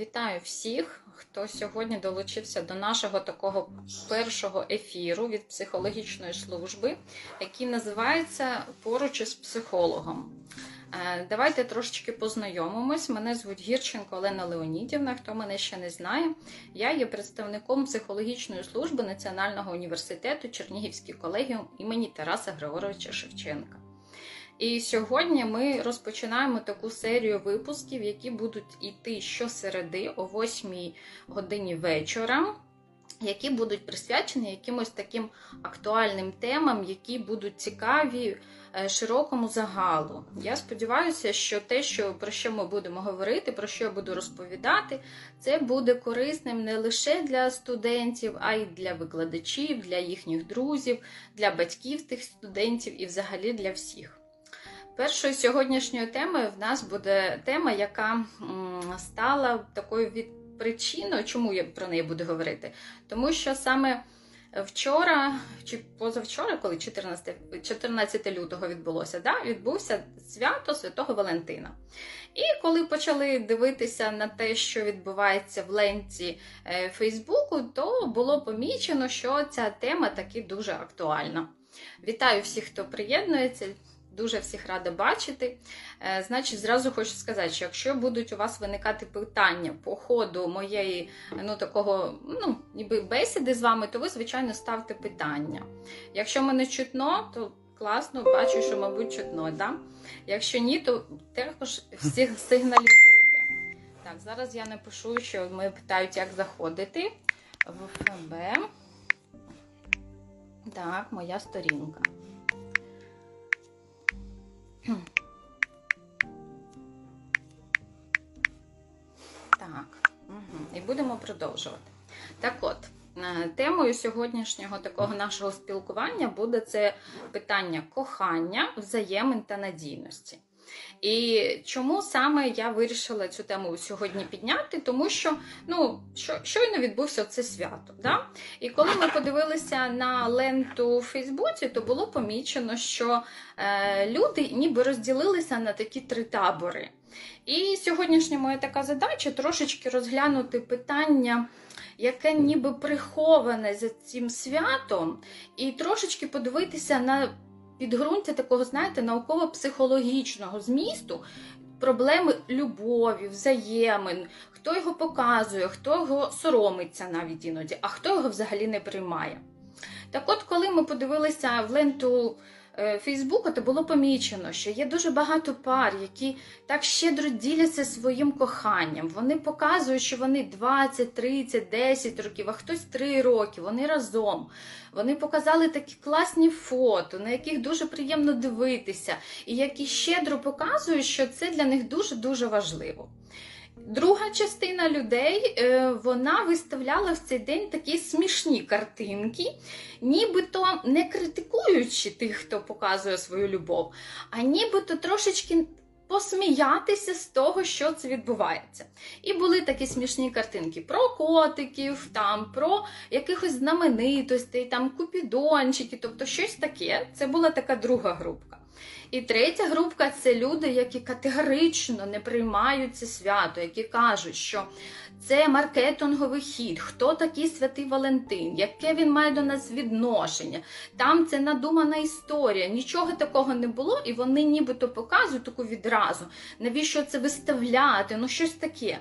Вітаю всіх, хто сьогодні долучився до нашого такого першого ефіру від психологічної служби, який називається Поруч із психологом. Е, Давайте трошечки познайомимось. Мене звуть Гірченко Олена Леонідівна. Хто мене ще не знає, я є представником психологічної служби Національного університету Чернігівський колегіум імені Тараса Григоровича Шевченка. І сьогодні ми розпочинаємо таку серію випусків, які будуть йти щосереди о 8 годині вечора, які будуть присвячені якимось таким актуальним темам, які будуть цікаві е, широкому загалу. Я сподіваюся, що те, що про що ми будемо говорити, про що я буду розповідати, це буде корисним не лише для студентів, а й для викладачів, для їхніх друзів, для батьків тих студентів і взагалі для всіх. Першою сьогоднішньою темою в нас буде тема, яка стала такою від причиною, чому я про неї буду говорити. Тому що саме вчора, чи позавчора, коли 14 14 лютого відбулося, да, відбувся свято Святого Валентина. І коли почали дивитися на те, що відбувається в ленті Фейсбуку, то було помічено, що ця тема таки дуже актуальна. Вітаю всіх, хто приєднується. Дуже всіх рада бачити. Значить, зразу хочу сказати, що якщо будуть у вас виникати питання по ходу моєї ну, такого, ну, ніби бесіди з вами, то ви, звичайно, ставте питання. Якщо мене чутно, то класно, бачу, що, мабуть, чутно. Да? Якщо ні, то також всіх сигналізуйте. Так, зараз я напишу, що ми питають, як заходити в ФБ. Так, моя сторінка. Так, і будемо продовжувати. Так от, темою сьогоднішнього такого нашого спілкування буде це питання кохання, взаємин та надійності. І чому саме я вирішила цю тему сьогодні підняти? Тому що ну, щойно відбувся це свято. Да? І коли ми подивилися на ленту в Фейсбуці, то було помічено, що е, люди ніби розділилися на такі три табори. І сьогоднішня моя така задача трошечки розглянути питання. Яке ніби приховане за цим святом, і трошечки подивитися на підґрунтя такого, знаєте, науково-психологічного змісту, проблеми любові, взаємин, хто його показує, хто його соромиться навіть іноді, а хто його взагалі не приймає. Так от, коли ми подивилися в ленту Фейсбуку, то було помічено, що є дуже багато пар, які так щедро діляться своїм коханням. Вони показують, що вони 20, 30, 10 років, а хтось 3 роки, вони разом. Вони показали такі класні фото, на яких дуже приємно дивитися, і які щедро показують, що це для них дуже-дуже важливо. Друга частина людей вона виставляла в цей день такі смішні картинки, нібито не критикуючи тих, хто показує свою любов, а нібито трошечки посміятися з того, що це відбувається. І були такі смішні картинки про котиків, там, про якихось знаменитостей, там купідончики, тобто щось таке. Це була така друга групка. І третя групка це люди, які категорично не приймають це свято, які кажуть, що це маркетинговий хід, хто такий святий Валентин, яке він має до нас відношення. Там це надумана історія, нічого такого не було, і вони нібито показують таку відразу. Навіщо це виставляти? Ну, щось таке.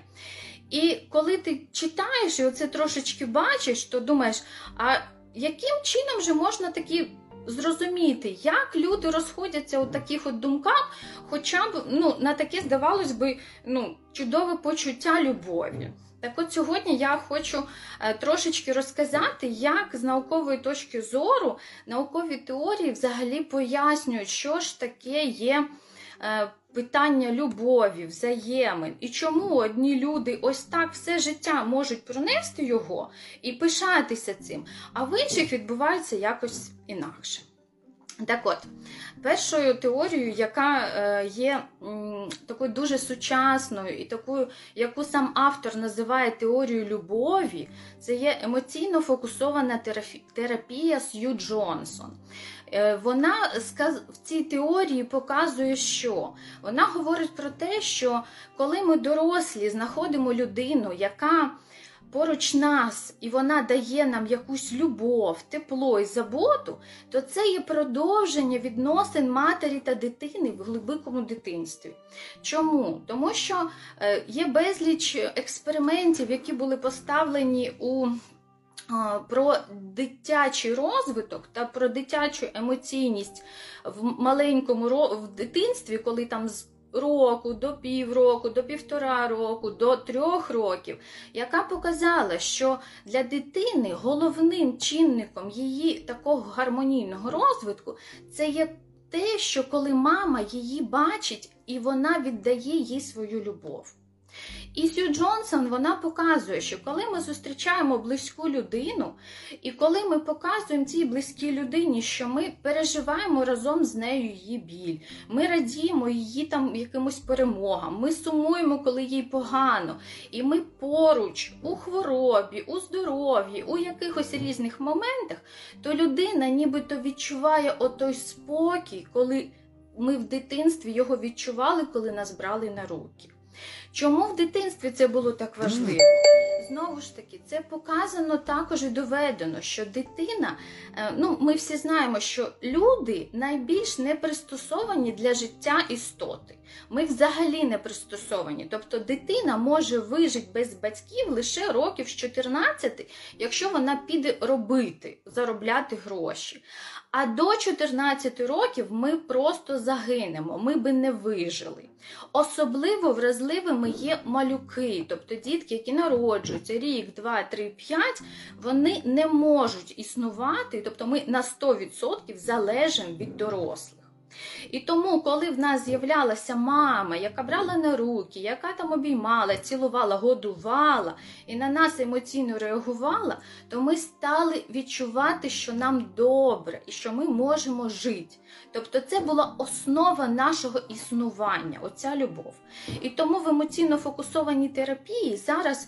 І коли ти читаєш і оце трошечки бачиш, то думаєш, а яким чином же можна такі зрозуміти, як люди розходяться у таких от думках, хоча б ну, на таке, здавалось би, ну, чудове почуття любові. Так от сьогодні я хочу е, трошечки розказати, як з наукової точки зору наукові теорії взагалі пояснюють, що ж таке є питання любові, взаємин, і чому одні люди ось так все життя можуть пронести його і пишатися цим, а в інших відбувається якось інакше. Так от, першою теорією, яка є такою дуже сучасною і такою, яку сам автор називає теорією любові, це є емоційно фокусована терапія Сью Джонсон. Е, Вона в цій теорії показує, що вона говорить про те, що коли ми дорослі знаходимо людину, яка поруч нас, і вона дає нам якусь любов, тепло і заботу, то це є продовження відносин матері та дитини в глибокому дитинстві. Чому? Тому що е, є безліч експериментів, які були поставлені у про дитячий розвиток та про дитячу емоційність в маленькому в дитинстві, коли там з року до півроку, до півтора року, до трьох років, яка показала, що для дитини головним чинником її такого гармонійного розвитку це є те, що коли мама її бачить і вона віддає їй свою любов. І Сью Джонсон вона показує, що коли ми зустрічаємо близьку людину, і коли ми показуємо цій близькій людині, що ми переживаємо разом з нею її біль, ми радіємо її там якимось перемогам, ми сумуємо, коли їй погано, і ми поруч у хворобі, у здоров'ї, у якихось різних моментах, то людина нібито відчуває отой спокій, коли ми в дитинстві його відчували, коли нас брали на руки. Чому в дитинстві це було так важливо? Знову ж таки, це показано також і доведено, що дитина, е, ну ми всі знаємо, що люди найбільш не пристосовані для життя істоти. Ми взагалі не пристосовані. Тобто дитина може вижити без батьків лише років з 14, якщо вона піде робити, заробляти гроші. А до 14 років ми просто загинемо, ми би не вижили. Особливо вразливими є малюки, тобто дітки, які народжуються рік, два, три, п'ять, вони не можуть існувати, тобто ми на 100% залежимо від дорослих. І тому, коли в нас з'являлася мама, яка брала на руки, яка там обіймала, цілувала, годувала і на нас емоційно реагувала, то ми стали відчувати, що нам добре і що ми можемо жити. Тобто це була основа нашого існування, оця любов. І тому в емоційно фокусованій терапії зараз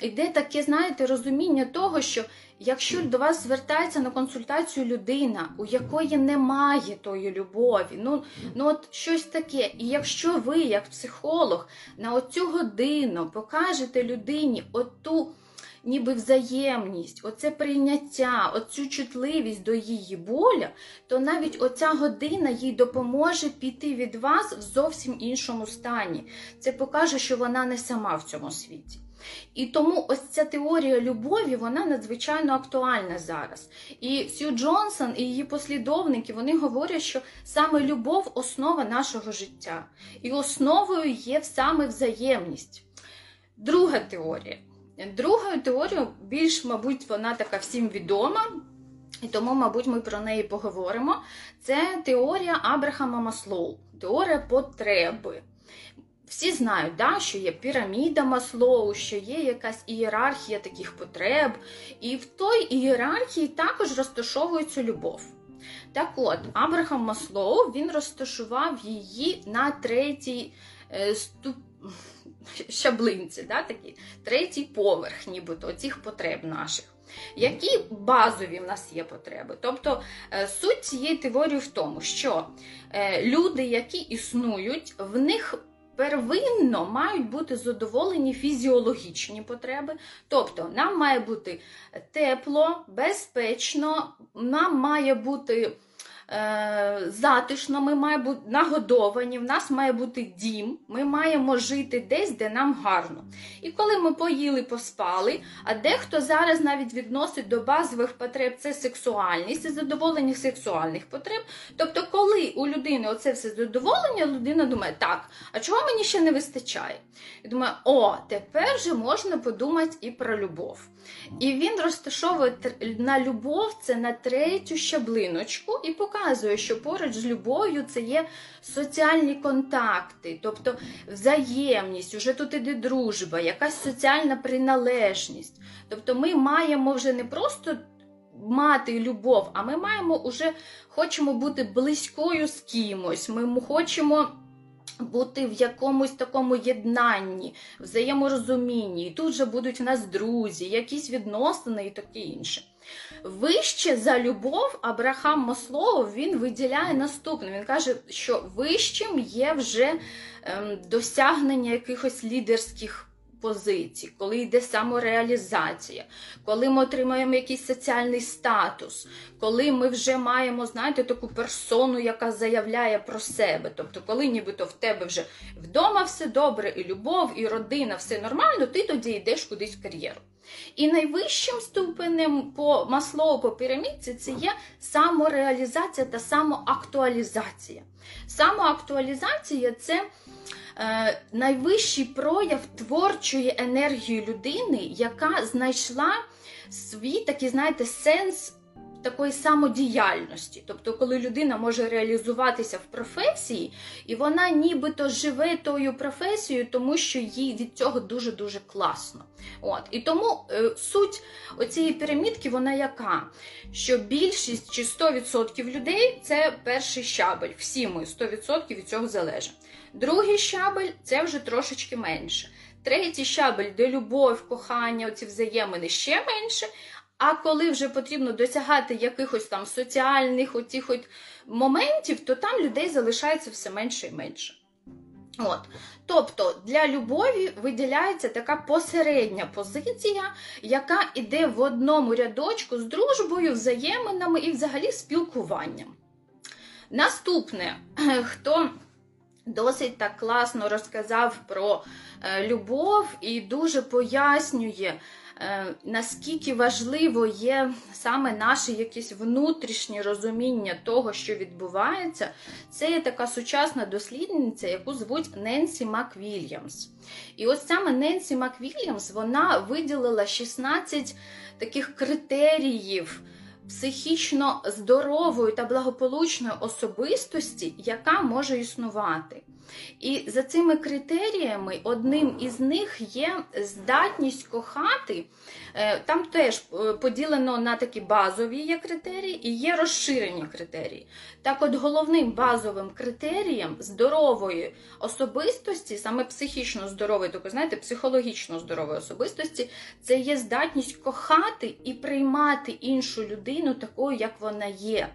йде таке, знаєте, розуміння того, що якщо до вас звертається на консультацію людина, у якої немає тої любові, ну, ну от щось таке, і якщо ви, як психолог, на оцю годину покажете людині оту ніби взаємність, оце прийняття, оцю чутливість до її боля, то навіть оця година їй допоможе піти від вас в зовсім іншому стані. Це покаже, що вона не сама в цьому світі. І тому ось ця теорія любові вона надзвичайно актуальна зараз. І Сью Джонсон і її послідовники вони говорять, що саме любов основа нашого життя. І основою є саме взаємність. Друга теорія. Другою теорією, більш, мабуть, вона така всім відома, і тому, мабуть, ми про неї поговоримо. Це теорія Абрахама Маслоу, теорія потреби. Всі знають, да, що є піраміда Маслоу, що є якась ієрархія таких потреб, і в той ієрархії також розташовується любов. Так от, Абрахам Маслоу він розташував її на третій е, ступ... щаблинці, да, такі, третій поверх, нібито цих потреб наших. Які базові в нас є потреби? Тобто е, суть цієї теорії в тому, що е, люди, які існують, в них первинно мають бути задоволені фізіологічні потреби. Тобто, нам має бути тепло, безпечно, нам має бути затишно, ми маємо бути нагодовані, в нас має бути дім, ми маємо жити десь, де нам гарно. І коли ми поїли, поспали, а дехто зараз навіть відносить до базових потреб це сексуальність і задоволення сексуальних потреб. Тобто, коли у людини оце все задоволення, людина думає, так, а чого мені ще не вистачає? І думає, о, тепер вже можна подумати і про любов. І він розташовує на любов це на третю щаблиночку і показує, що поруч з любов'ю це є соціальні контакти, тобто взаємність, уже тут іде дружба, якась соціальна приналежність. Тобто ми маємо вже не просто мати любов, а ми маємо уже хочемо бути близькою з кимось. Ми хочемо. Бути в якомусь такому єднанні, взаєморозумінні, і тут же будуть в нас друзі, якісь відносини і таке інше. Вище за любов Абрахам Маслоу він виділяє наступне. Він каже, що вищим є вже ем, досягнення якихось лідерських позицій, коли йде самореалізація, коли ми отримаємо якийсь соціальний статус, коли ми вже маємо, знаєте, таку персону, яка заявляє про себе. Тобто, коли нібито в тебе вже вдома все добре, і любов, і родина, все нормально, ти тоді йдеш кудись в кар'єру. І найвищим ступенем по маслоу по пірамідці це є самореалізація та самоактуалізація. Самоактуалізація це найвищий прояв творчої енергії людини, яка знайшла свій такий, знаєте, сенс такої самодіяльності. Тобто, коли людина може реалізуватися в професії, і вона нібито живе тою професією, тому що їй від цього дуже-дуже класно. От. І тому е, суть оцієї пірамідки, вона яка? Що більшість чи 100% людей це перший щабель. Всі ми 100% від цього залежать. Другий щабель це вже трошечки менше. Третій щабель, де любов, кохання, оці взаємини ще менше. А коли вже потрібно досягати якихось там соціальних оцих от моментів, то там людей залишається все менше і менше. От. Тобто для любові виділяється така посередня позиція, яка йде в одному рядочку з дружбою, взаєминами і взагалі спілкуванням. Наступне, хто досить так класно розказав про е, любов і дуже пояснює. Е, наскільки важливо є саме наше якесь внутрішнє розуміння того, що відбувається, це є така сучасна дослідниця, яку звуть Ненсі Маквільямс. І ось саме Ненсі Маквільямс вона виділила 16 таких критеріїв. Психічно здорової та благополучної особистості, яка може існувати. І за цими критеріями, одним із них є здатність кохати. Е, там теж е, поділено на такі базові є критерії і є розширені критерії. Так, от головним базовим критерієм здорової особистості, саме психічно здорової, тобто, знаєте, психологічно здорової особистості, це є здатність кохати і приймати іншу людину такою, як вона є.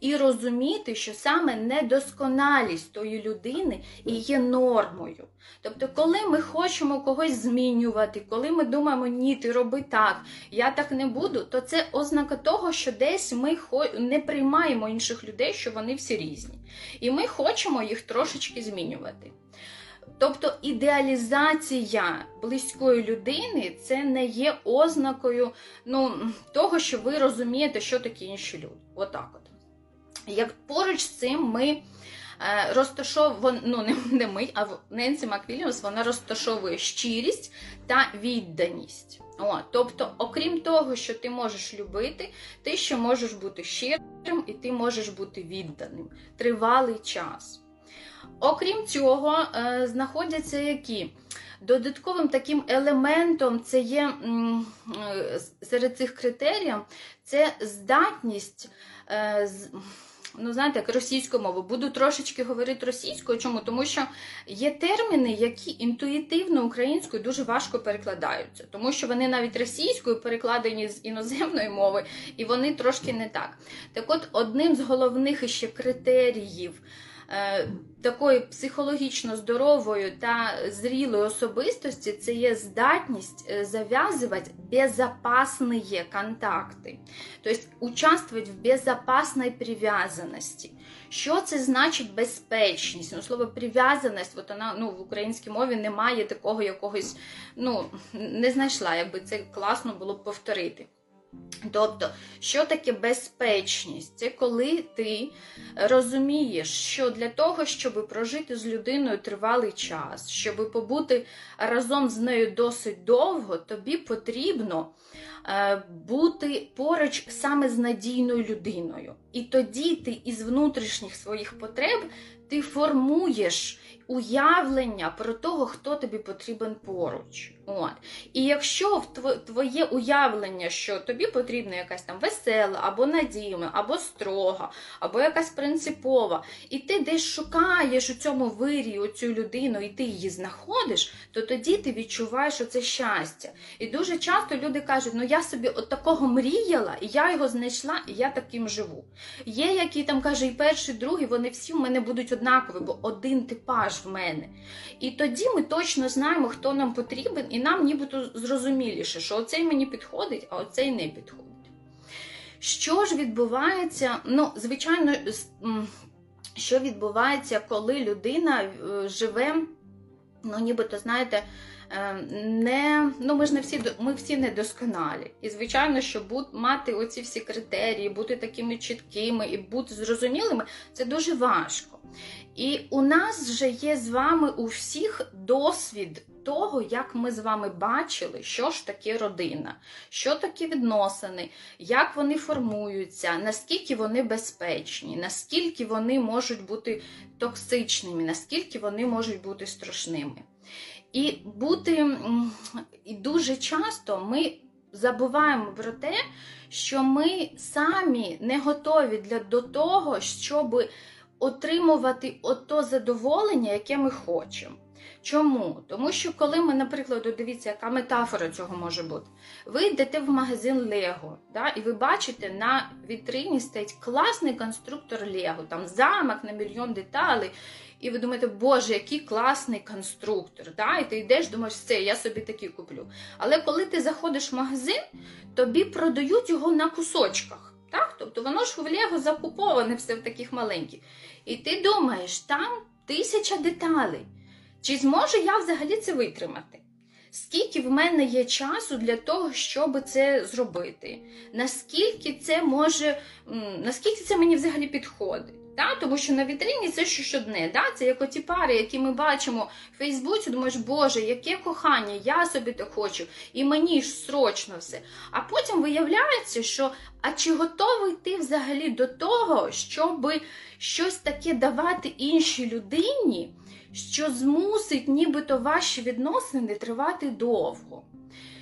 І розуміти, що саме недосконалість тої людини і є нормою. Тобто, коли ми хочемо когось змінювати, коли ми думаємо, ні, ти роби так, я так не буду, то це ознака того, що десь ми не приймаємо інших людей, що вони всі різні. І ми хочемо їх трошечки змінювати. Тобто ідеалізація близької людини це не є ознакою ну, того, що ви розумієте, що такі інші люди. Отак от. Як поруч з цим ми розташовує, ну не, не ми, а Ненсі Маквіліамс вона розташовує щирість та відданість. О, Тобто, окрім того, що ти можеш любити, ти ще можеш бути щирим і ти можеш бути відданим тривалий час. Окрім цього, е, знаходяться які? Додатковим таким елементом це є е, серед цих критеріїв це здатність ну знаєте, як російську мову. Буду трошечки говорити російською. Чому? Тому що є терміни, які інтуїтивно українською дуже важко перекладаються, тому що вони навіть російською перекладені з іноземної мови, і вони трошки не так. Так от, одним з головних ще критеріїв. Такої психологічно здорової та зрілої особистості це є здатність е, зав'язувати безопасні контакти, тобто участвувати в безопасній прив'язаності. Що це значить безпечність? Ну, Слово прив'язаність, от вона ну, в українській мові немає такого якогось, ну, не знайшла, якби це класно було б повторити. Тобто, що таке безпечність? Це коли ти розумієш, що для того, щоб прожити з людиною тривалий час, щоб побути разом з нею досить довго, тобі потрібно е, бути поруч саме з надійною людиною. І тоді ти із внутрішніх своїх потреб ти формуєш уявлення про того, хто тобі потрібен поруч. От. І якщо твоє уявлення, що тобі потрібна якась там весела, або надійна, або строга, або якась принципова, і ти десь шукаєш у цьому вирі оцю людину, і ти її знаходиш, то тоді ти відчуваєш оце щастя. І дуже часто люди кажуть: ну я собі от такого мріяла, і я його знайшла, і я таким живу. Є, які там каже, і перший, і другий, вони всі в мене будуть однакові, бо один типаж в мене. І тоді ми точно знаємо, хто нам потрібен, і нам нібито зрозуміліше, що оцей мені підходить, а оцей не підходить. Що ж відбувається? Ну, звичайно, що відбувається, коли людина е, живе, ну, нібито, знаєте, не, ну ми ж не всі ми всі недосконалі. І звичайно, що бут, мати оці всі критерії, бути такими чіткими і бути зрозумілими, це дуже важко. І у нас вже є з вами у всіх досвід того, як ми з вами бачили, що ж таке родина, що таке відносини, як вони формуються, наскільки вони безпечні, наскільки вони можуть бути токсичними, наскільки вони можуть бути страшними. І бути і дуже часто ми забуваємо про те, що ми самі не готові для до того, щоб отримувати ото задоволення, яке ми хочемо. Чому? Тому що коли ми, наприклад, дивіться, яка метафора цього може бути. Ви йдете в магазин Лего, да, і ви бачите, на вітрині стоїть класний конструктор Лего, там замок на мільйон деталей. І ви думаєте, боже, який класний конструктор. Да? І ти йдеш, думаєш, все, я собі такий куплю. Але коли ти заходиш в магазин, тобі продають його на кусочках. Так? Тобто воно ж в Лего закуповане все в таких маленьких. І ти думаєш, там тисяча деталей. Чи зможу я взагалі це витримати? Скільки в мене є часу для того, щоб це зробити? Наскільки це може, наскільки це мені взагалі підходить? Да? Тому що на вітрині це що щодне. Да? Це як оті пари, які ми бачимо в Фейсбуці, думаєш, Боже, яке кохання, я собі так хочу, і мені ж срочно все. А потім виявляється, що а чи готовий ти взагалі до того, щоб щось таке давати іншій людині? що змусить нібито ваші відносини тривати довго.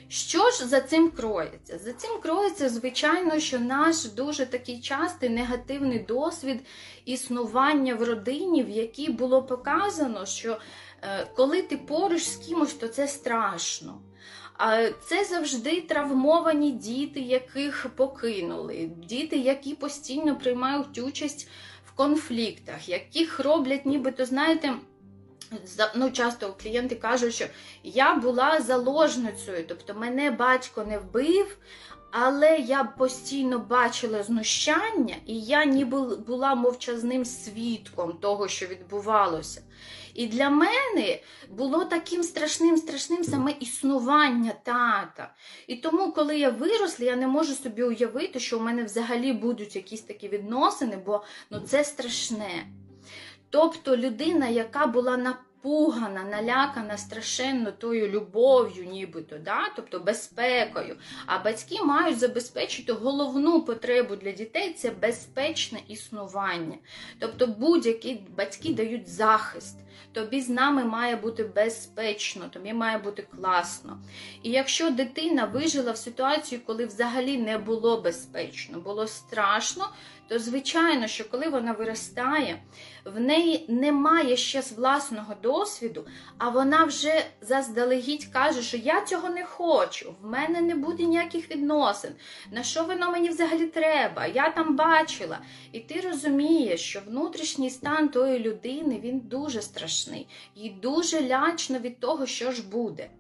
Що ж за цим кроється? За цим кроється, звичайно, що наш дуже такий частий негативний досвід існування в родині, в якій було показано, що е, коли ти поруч з кимось, то це страшно. А це завжди травмовані діти, яких покинули, діти, які постійно приймають участь в конфліктах, яких роблять, нібито, знаєте, ну, часто клієнти кажуть, що я була заложницею, тобто мене батько не вбив, але я постійно бачила знущання, і я ніби була мовчазним свідком того, що відбувалося. І для мене було таким страшним, страшним саме існування тата. І тому, коли я виросла, я не можу собі уявити, що у мене взагалі будуть якісь такі відносини, бо ну, це страшне. Тобто людина, яка була напугана, налякана страшенно тою любов'ю, нібито, да? тобто безпекою. А батьки мають забезпечити головну потребу для дітей це безпечне існування. Тобто будь-які батьки дають захист. Тобі з нами має бути безпечно, тобі має бути класно. І якщо дитина вижила в ситуації, коли взагалі не було безпечно, було страшно, то звичайно, що коли вона виростає, в неї немає ще з власного досвіду, а вона вже заздалегідь каже, що я цього не хочу, в мене не буде ніяких відносин. На що воно мені взагалі треба? Я там бачила. І ти розумієш, що внутрішній стан тої людини він дуже страшний, їй дуже лячно від того, що ж буде.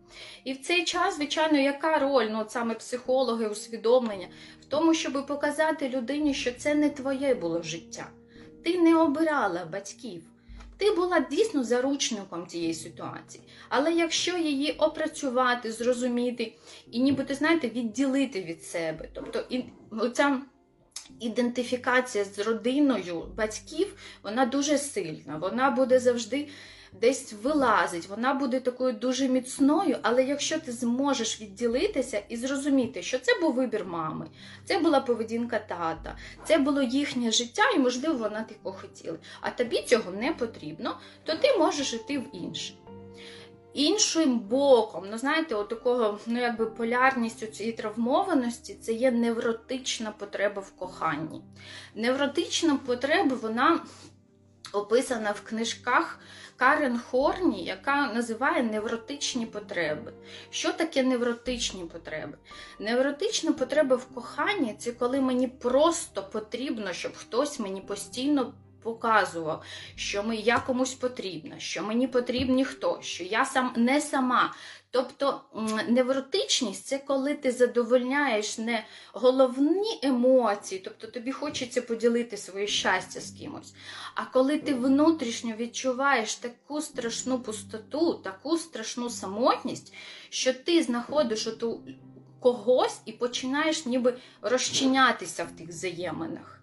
І в цей час, звичайно, яка роль, ну саме психологи, усвідомлення, тому, щоб показати людині, що це не твоє було життя. Ти не обирала батьків. Ти була дійсно заручником цієї ситуації. Але якщо її опрацювати, зрозуміти і нібито, знаєте, відділити від себе, тобто і оця ідентифікація з родиною батьків, вона дуже сильна. Вона буде завжди десь вилазить, вона буде такою дуже міцною, але якщо ти зможеш відділитися і зрозуміти, що це був вибір мами, це була поведінка тата, це було їхнє життя, і, можливо, вона тако хотіли, а тобі цього не потрібно, то ти можеш йти в інше. Іншим боком, ну знаєте, от такого, ну якби полярністю цієї травмованості це є невротична потреба в коханні. Невротична потреба, вона описана в книжках Карен Хорні, яка називає невротичні потреби. Що таке невротичні потреби? Невротична потреба в коханні це коли мені просто потрібно, щоб хтось мені постійно показував, що ми, я комусь потрібна, що мені потрібні хто, що я сам не сама. Тобто невротичність це коли ти задовольняєш не головні емоції, тобто тобі хочеться поділити своє щастя з кимось. А коли ти внутрішньо відчуваєш таку страшну пустоту, таку страшну самотність, що ти знаходиш оту когось і починаєш ніби розчинятися в тих взаєминах.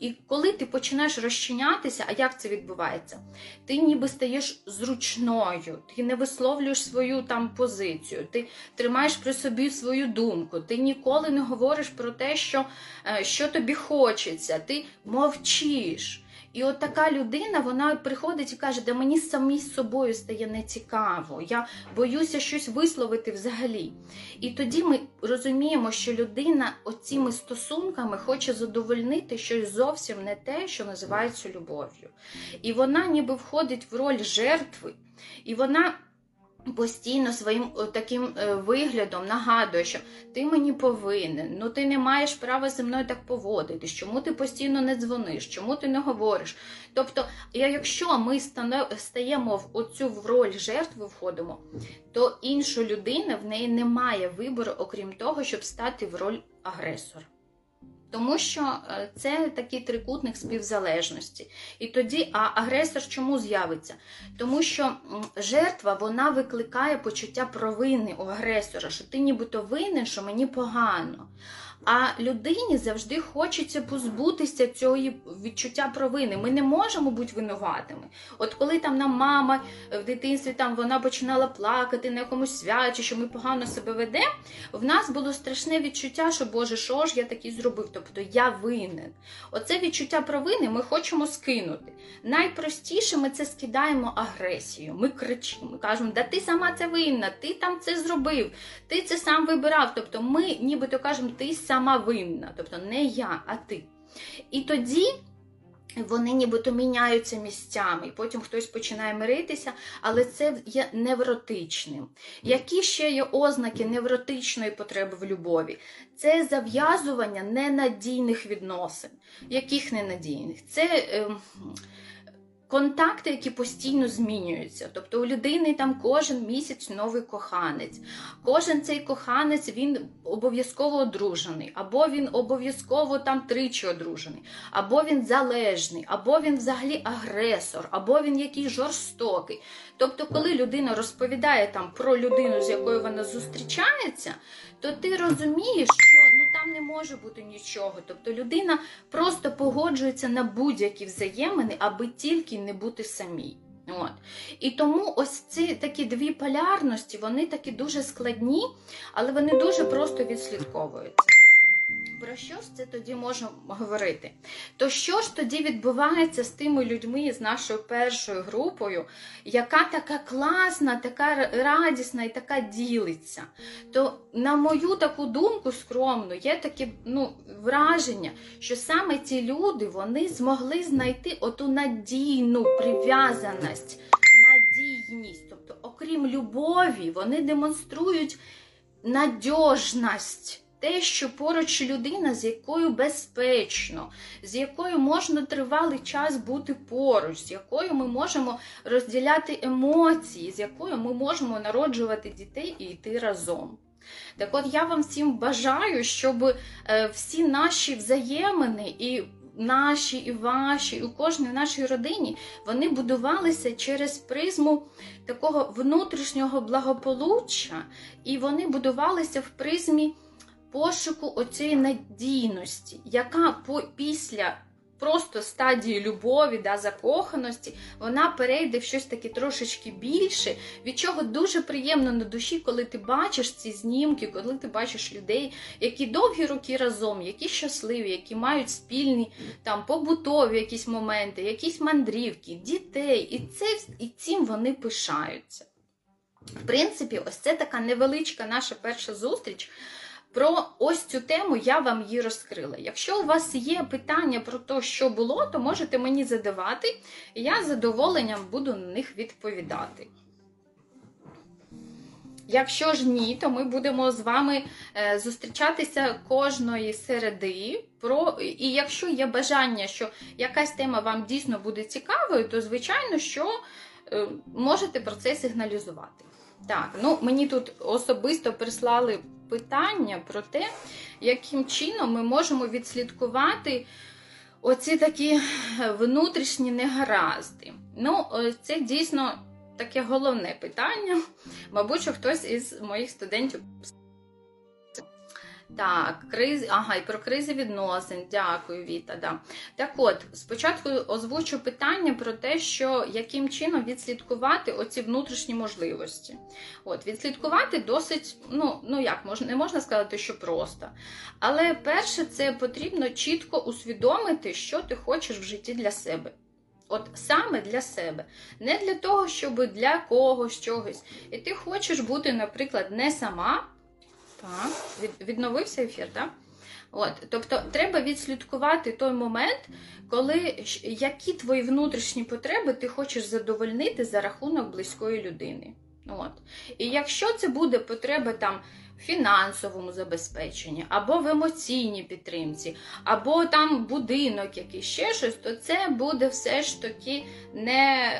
І коли ти починаєш розчинятися, а як це відбувається? Ти ніби стаєш зручною, ти не висловлюєш свою там позицію, ти тримаєш при собі свою думку, ти ніколи не говориш про те, що, е, що тобі хочеться, ти мовчиш. І от така людина вона приходить і каже, да мені самі з собою стає нецікаво, я боюся щось висловити взагалі. І тоді ми розуміємо, що людина оціми стосунками хоче задовольнити щось зовсім не те, що називається любов'ю. І вона ніби входить в роль жертви, і вона. Постійно своїм таким е, виглядом нагадує, що ти мені повинен, ну ти не маєш права зі мною так поводитись, чому ти постійно не дзвониш, чому ти не говориш. Тобто, якщо ми стаємо в оцю в роль жертви входимо, то інша людина в неї немає вибору, окрім того, щоб стати в роль агресора. Тому що е, це такий трикутник співзалежності. І тоді, а агресор чому з'явиться? Тому що жертва вона викликає почуття провини у агресора, що ти нібито винен, що мені погано. А людині завжди хочеться позбутися цього відчуття провини. Ми не можемо бути винуватими. От коли там нам мама в дитинстві там вона починала плакати на якомусь святі, що ми погано себе ведемо, в нас було страшне відчуття, що Боже, що ж я таки зробив? Тобто я винен. Оце відчуття провини ми хочемо скинути. Найпростіше ми це скидаємо агресією. Ми кричимо, кажемо, да ти сама це винна, ти там це зробив, ти це сам вибирав. Тобто ми нібито кажемо, ти сама винна, тобто не я, а ти. І тоді. Вони нібито міняються місцями, і потім хтось починає миритися, але це є невротичним. Які ще є ознаки невротичної потреби в любові? Це зав'язування ненадійних відносин. Яких ненадійних? Це. Е, контакти, які постійно змінюються. Тобто у людини там кожен місяць новий коханець. Кожен цей коханець він обов'язково одружений, або він обов'язково там тричі одружений, або він залежний, або він взагалі агресор, або він якийсь жорстокий. Тобто, коли людина розповідає там про людину, з якою вона зустрічається, то ти розумієш, що ну там не може бути нічого. Тобто людина просто погоджується на будь-які взаємини, аби тільки не бути самій. От. І тому ось ці такі дві полярності, вони такі дуже складні, але вони дуже просто відслідковуються. Про що ж це тоді можемо говорити? То що ж тоді відбувається з тими людьми, з нашою першою групою, яка така класна, така радісна і така ділиться? То, на мою таку думку скромну, є таке ну, враження, що саме ці люди вони змогли знайти оту надійну прив'язаність, надійність. Тобто, окрім любові, вони демонструють надіжність те, що поруч людина, з якою безпечно, з якою можна тривалий час бути поруч, з якою ми можемо розділяти емоції, з якою ми можемо народжувати дітей і йти разом. Так от я вам всім бажаю, щоб е, всі наші взаємини і наші, і ваші, і у кожній нашій родині вони будувалися через призму такого внутрішнього благополуччя, і вони будувалися в призмі пошуку оцієї надійності, яка після просто стадії любові, да, закоханості, вона перейде в щось таке трошечки більше, від чого дуже приємно на душі, коли ти бачиш ці знімки, коли ти бачиш людей, які довгі роки разом, які щасливі, які мають спільні там побутові якісь моменти, якісь мандрівки, дітей, і це і цим вони пишаються. В принципі, ось це така невеличка наша перша зустріч. Про ось цю тему я вам її розкрила. Якщо у вас є питання про те, що було, то можете мені задавати, і я з задоволенням буду на них відповідати. Якщо ж ні, то ми будемо з вами е, зустрічатися кожної середи. Про... І якщо є бажання, що якась тема вам дійсно буде цікавою, то звичайно, що е, можете про це сигналізувати. Так, ну мені тут особисто прислали питання про те, яким чином ми можемо відслідкувати оці такі внутрішні негаразди. Ну, це дійсно таке головне питання. Мабуть, що хтось із моїх студентів. Так, криз... ага, і про кризи відносин. Дякую, Віта. Да. Так от, спочатку озвучу питання про те, що яким чином відслідкувати оці внутрішні можливості. От, Відслідкувати досить, ну, ну як, можна, не можна сказати, що просто. Але перше, це потрібно чітко усвідомити, що ти хочеш в житті для себе. От саме для себе, не для того, щоб для когось чогось. І ти хочеш бути, наприклад, не сама. Так, від, відновився ефір, так? От, Тобто треба відслідкувати той момент, коли які твої внутрішні потреби ти хочеш задовольнити за рахунок близької людини. От. І якщо це буде потреба там в фінансовому забезпеченні, або в емоційній підтримці, або там будинок, який ще щось, то це буде все ж таки не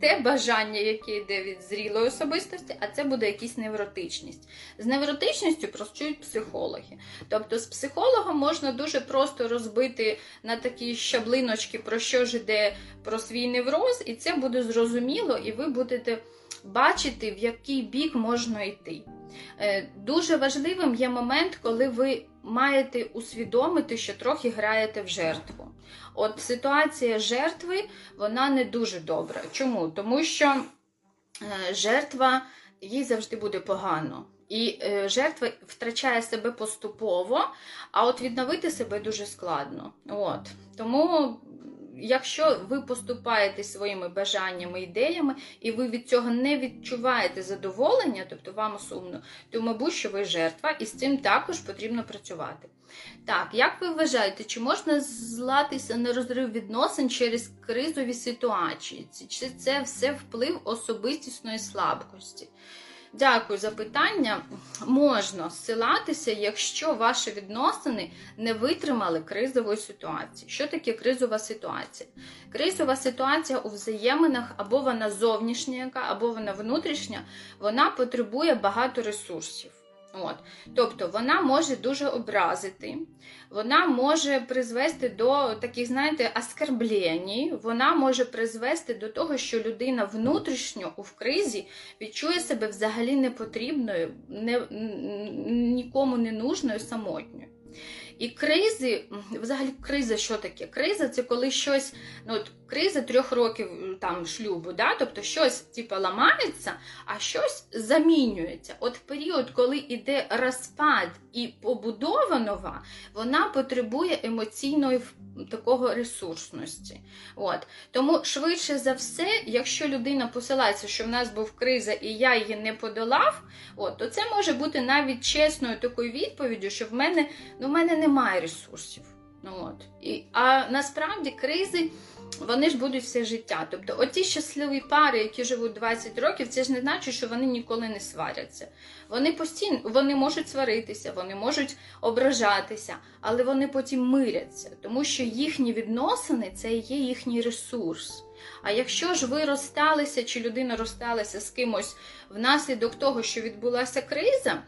те бажання, яке йде від зрілої особистості, а це буде якась невротичність. З невротичністю працюють психологи. Тобто з психологом можна дуже просто розбити на такі щаблиночки, про що ж йде про свій невроз, і це буде зрозуміло, і ви будете бачити, в який бік можна йти. Е, дуже важливим є момент, коли ви маєте усвідомити, що трохи граєте в жертву. От ситуація жертви, вона не дуже добра. Чому? Тому що е, жертва їй завжди буде погано. І е, жертва втрачає себе поступово, а от відновити себе дуже складно. От. Тому якщо ви поступаєте своїми бажаннями, ідеями, і ви від цього не відчуваєте задоволення, тобто вам сумно, то, мабуть, що ви жертва, і з цим також потрібно працювати. Так, як ви вважаєте, чи можна златися на розрив відносин через кризові ситуації? Чи це все вплив особистісної слабкості? Дякую за питання. Можна ссилатися, якщо ваші відносини не витримали кризової ситуації. Що таке кризова ситуація? Кризова ситуація у взаєминах або вона зовнішня, або вона внутрішня, вона потребує багато ресурсів. От. Тобто вона може дуже образити, вона може призвести до таких, знаєте, оскорблень, вона може призвести до того, що людина внутрішньо у кризі відчує себе взагалі непотрібною, не, нікому не нужною, самотньою. І кризи, взагалі, криза що таке? Криза це коли щось, ну от криза трьох років там шлюбу, да? тобто щось типу, ламається, а щось замінюється. От період, коли йде розпад і побудова нова, вона потребує емоційної такого ресурсності. От. Тому швидше за все, якщо людина посилається, що в нас був криза і я її не подолав, от, то це може бути навіть чесною такою відповіддю, що в мене ну, в мене немає ресурсів. Ну, от. І, А насправді кризи вони ж будуть все життя. Тобто, оті щасливі пари, які живуть 20 років, це ж не значить, що вони ніколи не сваряться. Вони постійно вони можуть сваритися, вони можуть ображатися, але вони потім миряться, тому що їхні відносини це є їхній ресурс. А якщо ж ви розсталися, чи людина розсталася з кимось внаслідок того, що відбулася криза,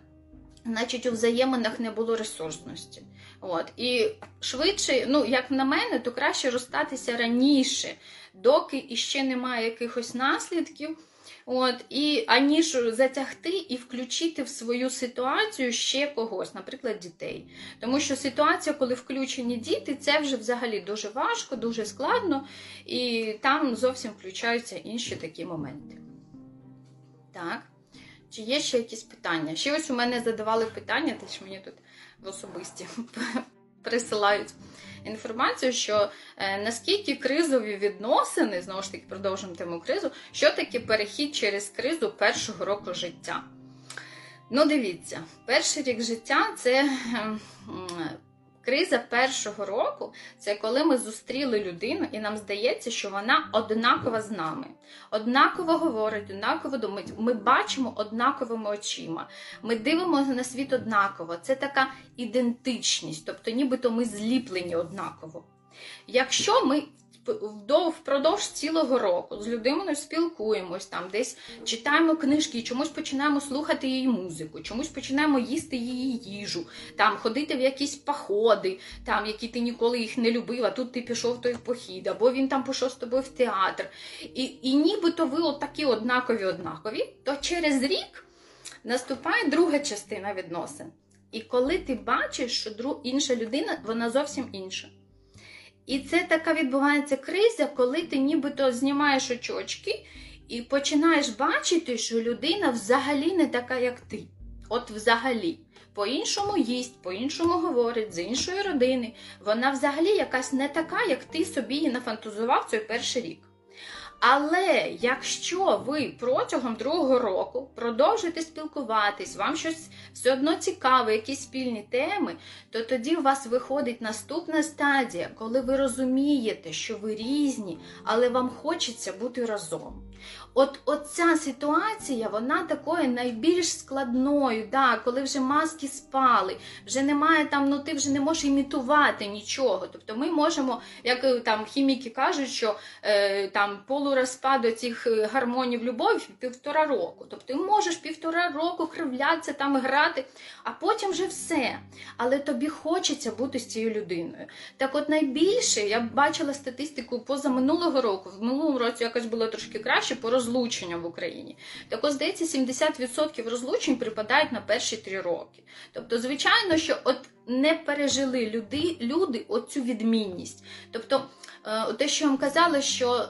значить у взаєминах не було ресурсності. От. І швидше, ну, як на мене, то краще розстатися раніше, доки іще немає якихось наслідків. От, і аніж затягти і включити в свою ситуацію ще когось, наприклад, дітей. Тому що ситуація, коли включені діти, це вже взагалі дуже важко, дуже складно, і там зовсім включаються інші такі моменти. Так. Чи є ще якісь питання? Ще ось у мене задавали питання, теж мені тут в особисті присилають інформацію, що е, наскільки кризові відносини, знову ж таки, продовжуємо тему кризу, що таке перехід через кризу першого року життя? Ну, дивіться, перший рік життя це ем, Криза першого року це коли ми зустріли людину, і нам здається, що вона однакова з нами. Однаково говорить, однаково думає. Ми бачимо однаковими очима. Ми дивимося на світ однаково. Це така ідентичність, тобто нібито ми зліплені однаково. Якщо ми впродовж цілого року з людиною спілкуємось, там десь читаємо книжки, чомусь починаємо слухати її музику, чомусь починаємо їсти її їжу, там ходити в якісь походи, там які ти ніколи їх не любив, а тут ти пішов той похід, або він там пішов з тобою в театр. І і нібито ви отакі однакові, однакові, то через рік наступає друга частина відносин. І коли ти бачиш, що інша людина, вона зовсім інша. І це така відбувається криза, коли ти нібито знімаєш очочки і починаєш бачити, що людина взагалі не така, як ти. От взагалі. По-іншому їсть, по-іншому говорить, з іншої родини. Вона взагалі якась не така, як ти собі її нафантазував цей перший рік. Але якщо ви протягом другого року продовжуєте спілкуватись, вам щось все одно цікаве, якісь спільні теми, то тоді у вас виходить наступна стадія, коли ви розумієте, що ви різні, але вам хочеться бути разом. От ця ситуація, вона такою найбільш складною, да, коли вже маски спали, вже немає там, ну ти вже не можеш імітувати нічого. Тобто ми можемо, як е, там хіміки кажуть, що е, там полурозпаду цих е, гармонів любові півтора року. Тобто ти можеш півтора року кривлятися, там грати, а потім вже все. Але тобі хочеться бути з цією людиною. Так от найбільше я бачила статистику поза минулого року, в минулому році якось було трошки краще по розлученню в Україні. Так ось, здається, 70% розлучень припадають на перші три роки. Тобто, звичайно, що от не пережили люди люди оцю відмінність. Тобто, е, те, що я вам казала, що.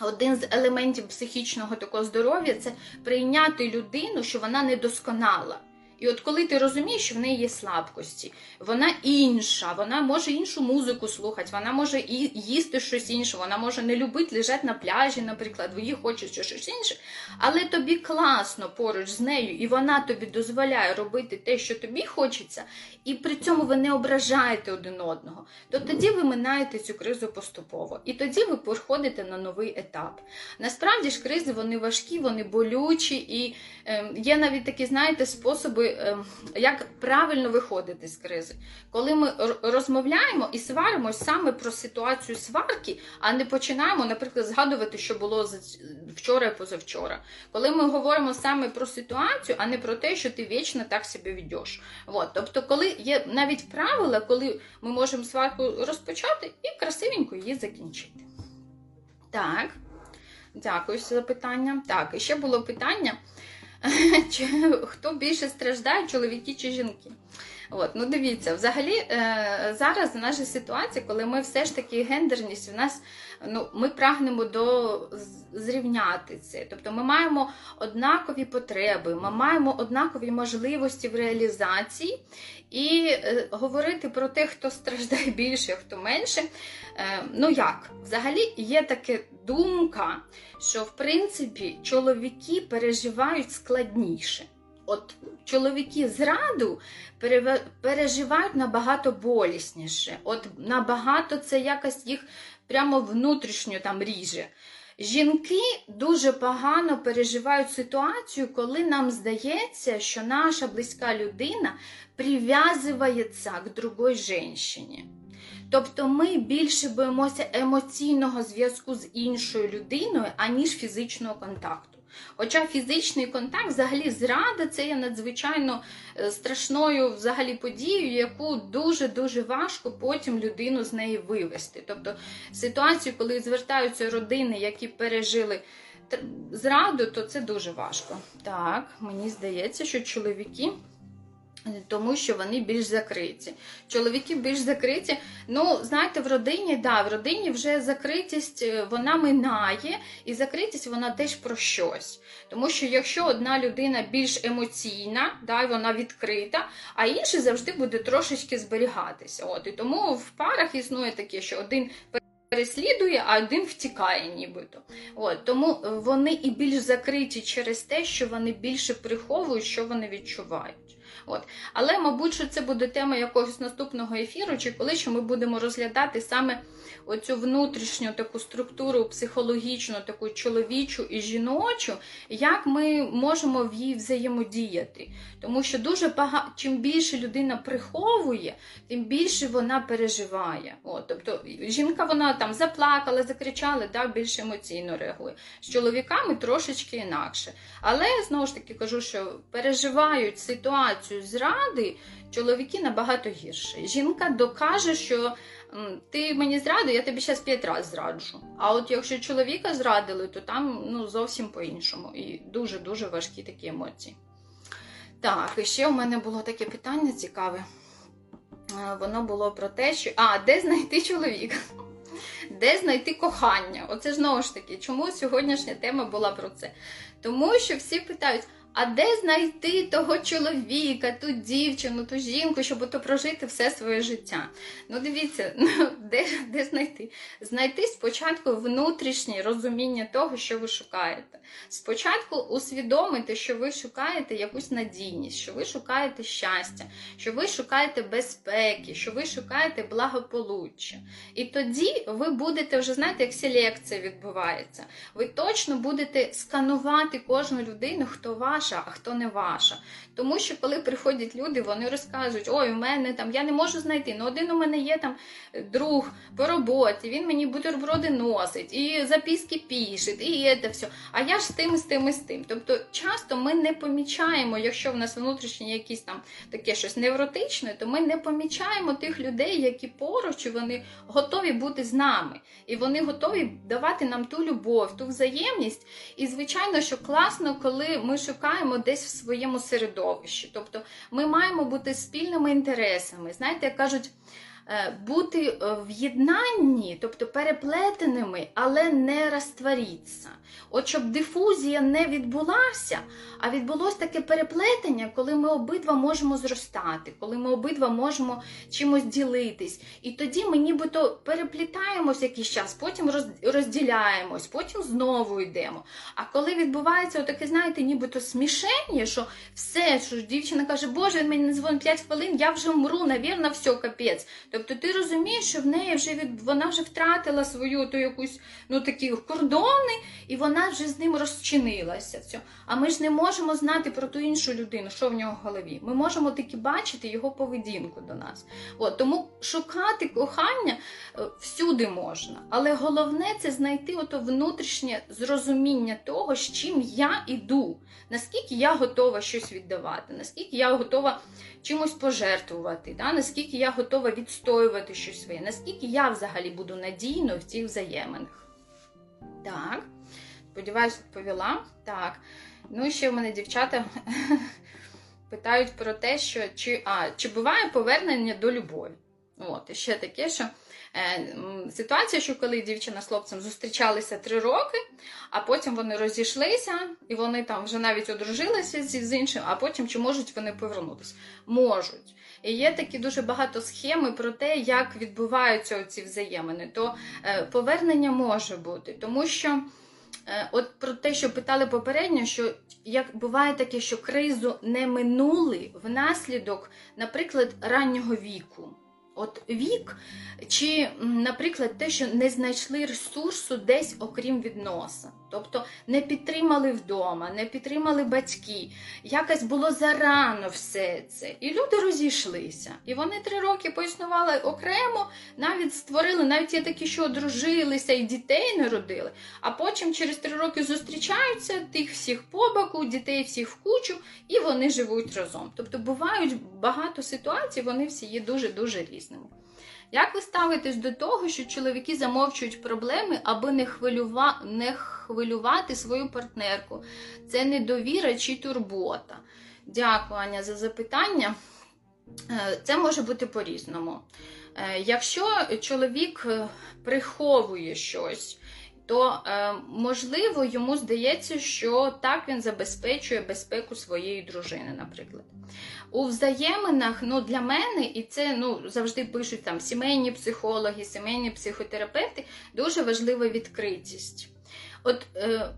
Один з елементів психічного такого здоров'я це прийняти людину, що вона недосконала. І от коли ти розумієш, що в неї є слабкості, вона інша, вона може іншу музику слухати, вона може і їсти щось інше, вона може не любити лежати на пляжі, наприклад, їй хочеться щось інше, але тобі класно поруч з нею, і вона тобі дозволяє робити те, що тобі хочеться, і при цьому ви не ображаєте один одного, то тоді ви минаєте цю кризу поступово. І тоді ви переходите на новий етап. Насправді ж кризи вони важкі, вони болючі, і е, є навіть такі, знаєте, способи. Ем, як правильно виходити з кризи. Коли ми розмовляємо і сваримось саме про ситуацію сварки, а не починаємо, наприклад, згадувати, що було вчора і позавчора. Коли ми говоримо саме про ситуацію, а не про те, що ти вічно так себе ведеш. От. Тобто, коли є навіть правила, коли ми можемо сварку розпочати і красивенько її закінчити. Так, дякую за запитання. Так, і ще було питання. Хто більше страждає, чоловіки чи жінки. От, ну Дивіться, взагалі е, зараз в нашій ситуації, коли ми все ж таки гендерність, в нас ну, ми прагнемо до зрівняти це. Тобто ми маємо однакові потреби, ми маємо однакові можливості в реалізації. І е, говорити про те, хто страждає більше, хто менше. Е, ну як? Взагалі є така думка, що в принципі чоловіки переживають складніше. От чоловіки зраду переживають набагато болісніше. От набагато це якось їх прямо внутрішньо там ріже. Жінки дуже погано переживають ситуацію, коли нам здається, що наша близька людина прив'язується к другой жінці. Тобто ми більше боїмося емоційного зв'язку з іншою людиною, аніж фізичного контакту. Хоча фізичний контакт, взагалі, зрада це є надзвичайно е, страшною взагалі подією, яку дуже-дуже важко потім людину з неї вивести. Тобто ситуацію, коли звертаються родини, які пережили зраду, то це дуже важко. Так, мені здається, що чоловіки. Тому що вони більш закриті. Чоловіки більш закриті. Ну, знаєте, в родині, да, в родині вже закритість е, вона минає, і закритість вона теж про щось. Тому що якщо одна людина більш емоційна, да, вона відкрита, а інший завжди буде трошечки зберігатися. От і тому в парах існує таке, що один переслідує, а один втікає, нібито. От тому вони і більш закриті через те, що вони більше приховують, що вони відчувають. От. Але, мабуть, що це буде тема якогось наступного ефіру, чи коли що ми будемо розглядати саме оцю внутрішню таку структуру психологічну, таку чоловічу і жіночу, як ми можемо в їй взаємодіяти. Тому що дуже багато, чим більше людина приховує, тим більше вона переживає. От, тобто жінка вона там заплакала, закричала, да, більш емоційно реагує. З чоловіками трошечки інакше. Але знову ж таки кажу, що переживають ситуацію зради чоловіки набагато гірше. Жінка докаже, що ти мені зрадив, я тобі зараз п'ять разів зраджу. А от якщо чоловіка зрадили, то там ну, зовсім по-іншому. І дуже-дуже важкі такі емоції. Так, і ще у мене було таке питання цікаве. Е, Воно було про те, що. А, де знайти чоловіка? Де знайти кохання? Оце знову ж таки, чому сьогоднішня тема була про це? Тому що всі питають: а де знайти того чоловіка, ту дівчину, ту жінку, щоб ото прожити все своє життя? Ну, дивіться, ну, де, де знайти? Знайти спочатку внутрішнє розуміння того, що ви шукаєте. Спочатку усвідомити, що ви шукаєте якусь надійність, що ви шукаєте щастя, що ви шукаєте безпеки, що ви шукаєте благополуччя. І тоді ви будете вже знаєте, як селекція відбувається. Ви точно будете сканувати кожну людину, хто ваша, а хто не ваша. Тому що коли приходять люди, вони розказують, ой, у мене там я не можу знайти. Ну один у мене є там друг по роботі, він мені бутерброди носить, і записки пише, і це все. А я ж з тим, з тим, і з тим. Тобто часто ми не помічаємо, якщо в нас внутрішнє якісь там таке щось невротичне, то ми не помічаємо тих людей, які поруч, вони готові бути з нами. І вони готові давати нам ту любов, ту взаємність. І, звичайно, що класно, коли ми шукаємо десь в своєму середовищі. Тобто ми маємо бути спільними інтересами. Знаєте, як кажуть, бути е, в єднанні, тобто переплетеними, але не розтворіться. От щоб дифузія не відбулася, а відбулось таке переплетення, коли ми обидва можемо зростати, коли ми обидва можемо чимось ділитись. І тоді ми нібито переплітаємось якийсь час, потім розділяємось, потім знову йдемо. А коли відбувається таке, знаєте, нібито смішення, що все, що дівчина каже, Боже, він мені не дзвонить 5 хвилин, я вже мру, навірно, все, капець. Тобто ти розумієш, що в неї вже від вона вже втратила свою ту якусь ну такі кордони, і вона вже з ним розчинилася. Все. А ми ж не можемо знати про ту іншу людину, що в нього в голові. Ми можемо тільки бачити його поведінку до нас. От, тому шукати кохання е, всюди можна. Але головне це знайти ото внутрішнє зрозуміння того, з чим я іду, наскільки я готова щось віддавати, наскільки я готова чимось пожертвувати, да? наскільки я готова відстоювати щось своє, наскільки я взагалі буду надійною в цих взаєминах. Так, сподіваюся, відповіла. Так. Ну і ще в мене дівчата питають про те, що чи, а, чи буває повернення до любові. От, і ще таке, що ситуація, що коли дівчина з хлопцем зустрічалися три роки, а потім вони розійшлися, і вони там вже навіть одружилися з, з іншим, а потім чи можуть вони повернутися? Можуть. І є такі дуже багато схеми про те, як відбуваються ці взаємини. То е, повернення може бути, тому що. Е, От про те, що питали попередньо, що як буває таке, що кризу не минули внаслідок, наприклад, раннього віку. От вік, чи, наприклад, те, що не знайшли ресурсу десь окрім відносин. Тобто не підтримали вдома, не підтримали батьки. Якось було зарано все це. І люди розійшлися. І вони три роки поіснували окремо, навіть створили, навіть є такі, що одружилися і дітей не родили. А потім через три роки зустрічаються, тих всіх по боку, дітей всіх в кучу, і вони живуть разом. Тобто бувають багато ситуацій, вони всі є дуже-дуже різними. Як ви ставитесь до того, що чоловіки замовчують проблеми, аби не, хвилюва... не хвилювати свою партнерку? Це недовіра чи турбота? Дякую, Аня, за запитання. Е, Це може бути по-різному. Е, Якщо чоловік е, приховує щось, то е, можливо йому здається, що так він забезпечує безпеку своєї дружини, наприклад. У взаєминах, ну для мене, і це ну завжди пишуть там сімейні психологи, сімейні психотерапевти, дуже важлива відкритість. От е,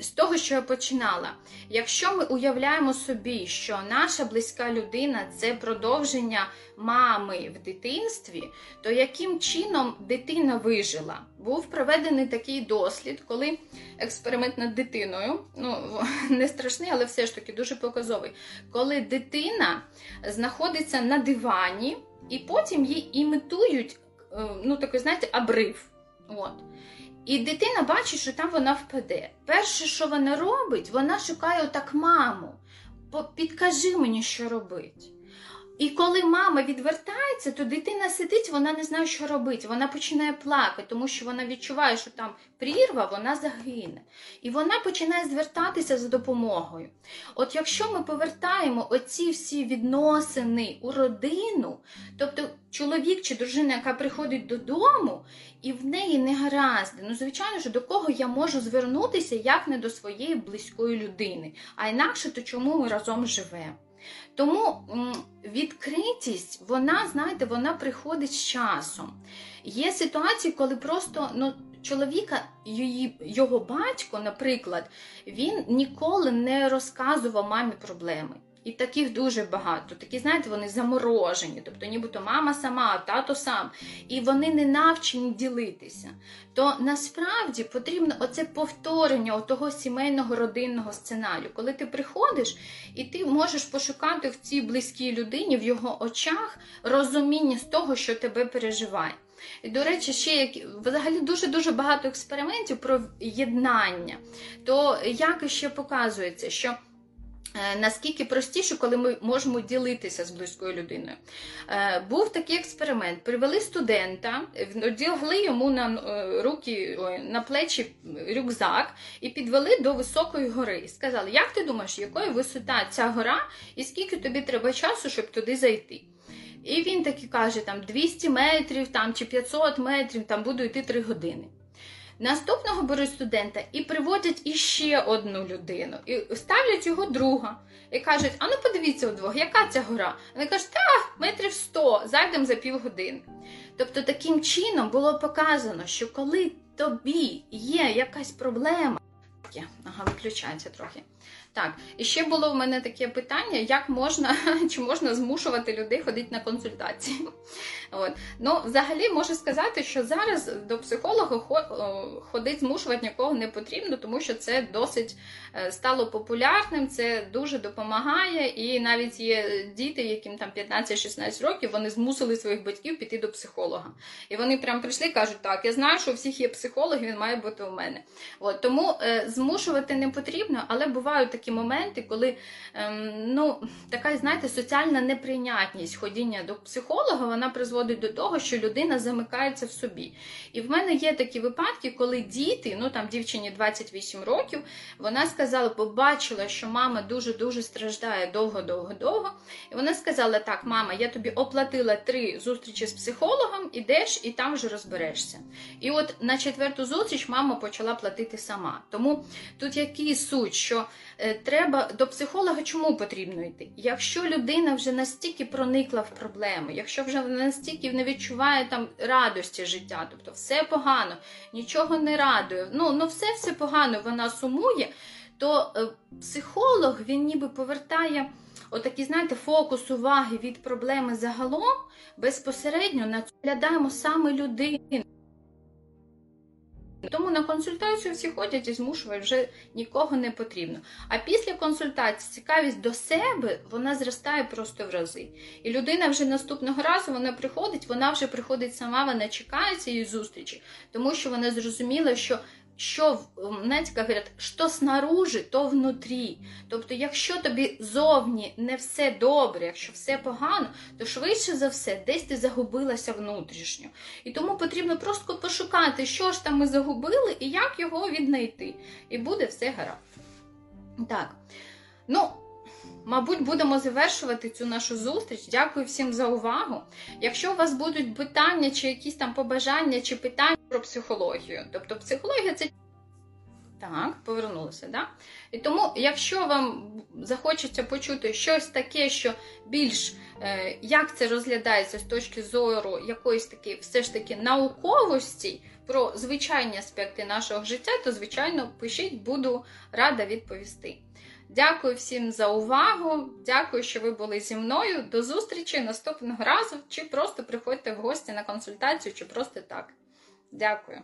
з того, що я починала, якщо ми уявляємо собі, що наша близька людина це продовження мами в дитинстві, то яким чином дитина вижила? Був проведений такий дослід, коли експеримент над дитиною, ну не страшний, але все ж таки дуже показовий, коли дитина знаходиться на дивані, і потім їй імітують, е, ну такий, знаєте, обрив. От. І дитина бачить, що там вона впаде. Перше, що вона робить, вона шукає отак маму. Підкажи мені, що робить. І коли мама відвертається, то дитина сидить, вона не знає, що робити. Вона починає плакати, тому що вона відчуває, що там прірва, вона загине. І вона починає звертатися за допомогою. От якщо ми повертаємо оці всі відносини у родину, тобто чоловік чи дружина, яка приходить додому, і в неї не гаразди, ну, звичайно ж, до кого я можу звернутися, як не до своєї близької людини. А інакше, то чому ми разом живемо? Тому відкритість, вона, знаєте, вона приходить з часом. Є ситуації, коли просто ну, чоловіка, її, його батько, наприклад, він ніколи не розказував мамі проблеми. І таких дуже багато. Такі, знаєте, вони заморожені, тобто нібито мама сама, тато сам, і вони не навчені ділитися. То насправді потрібно оце повторення того сімейного родинного сценарію, коли ти приходиш і ти можеш пошукати в цій близькій людині, в його очах розуміння з того, що тебе переживає. І, до речі, ще як взагалі дуже-дуже багато експериментів про єднання. То як ще показується, що. Е, наскільки простіше, коли ми можемо ділитися з близькою людиною. Е, був такий експеримент. Привели студента, одягли йому на е, руки, на плечі рюкзак і підвели до високої гори. І сказали, як ти думаєш, якої висота ця гора, і скільки тобі треба часу, щоб туди зайти? І він таки каже, там 200 метрів там, чи 500 метрів, там буду йти 3 години. Наступного беруть студента і приводять іще одну людину, і ставлять його друга. І кажуть, а ну подивіться удвох, яка ця гора? Вони кажуть, та метрів сто, зайдемо за півгодини. Тобто, таким чином було показано, що коли тобі є якась проблема, ага, виключається трохи. Так, і ще було в мене таке питання: як можна чи можна змушувати людей ходити на консультації? От. Ну, взагалі можу сказати, що зараз до психолога ходити змушувати нікого не потрібно, тому що це досить е, стало популярним, це дуже допомагає. І навіть є діти, яким там 15-16 років, вони змусили своїх батьків піти до психолога. І вони прям прийшли і кажуть, так, я знаю, що у всіх є психолог, він має бути у мене. От. Тому е, змушувати не потрібно, але бувають такі моменти, коли ем, ну, така, знаєте, соціальна неприйнятність ходіння до психолога, вона призводить до того, що людина замикається в собі. І в мене є такі випадки, коли діти, ну там дівчині 28 років, вона сказала, побачила, що мама дуже-дуже страждає довго-довго-довго. І вона сказала: Так, мама, я тобі оплатила три зустрічі з психологом, ідеш і там вже розберешся. І от на четверту зустріч мама почала платити сама. Тому тут який суть, що треба до психолога чому потрібно йти? Якщо людина вже настільки проникла в проблему, якщо вже настільки не відчуває там радості життя, тобто все погано, нічого не радує, ну ну все все погано, вона сумує, то е, психолог він ніби повертає отакий, знаєте, фокус уваги від проблеми загалом безпосередньо наглядаємо саме людину. Тому на консультацію всі ходять і змушують, вже нікого не потрібно. А після консультації цікавість до себе вона зростає просто в рази. І людина вже наступного разу вона приходить, вона вже приходить сама, вона чекає цієї зустрічі, тому що вона зрозуміла, що що знаєте, як говорять, що снаружи, то внутрі. Тобто, якщо тобі зовні не все добре, якщо все погано, то швидше за все десь ти загубилася внутрішньо. І тому потрібно просто пошукати, що ж там ми загубили і як його віднайти. І буде все гаразд. Так. Ну, мабуть, будемо завершувати цю нашу зустріч. Дякую всім за увагу. Якщо у вас будуть питання, чи якісь там побажання, чи питання про психологію, тобто психологія це. Так, повернулося, да? І тому, якщо вам захочеться почути щось таке, що більш е, як це розглядається з точки зору якоїсь таки, все ж таки науковості про звичайні аспекти нашого життя, то звичайно пишіть, буду рада відповісти. Дякую всім за увагу. Дякую, що ви були зі мною. До зустрічі наступного разу. Чи просто приходьте в гості на консультацію, чи просто так. Дякую.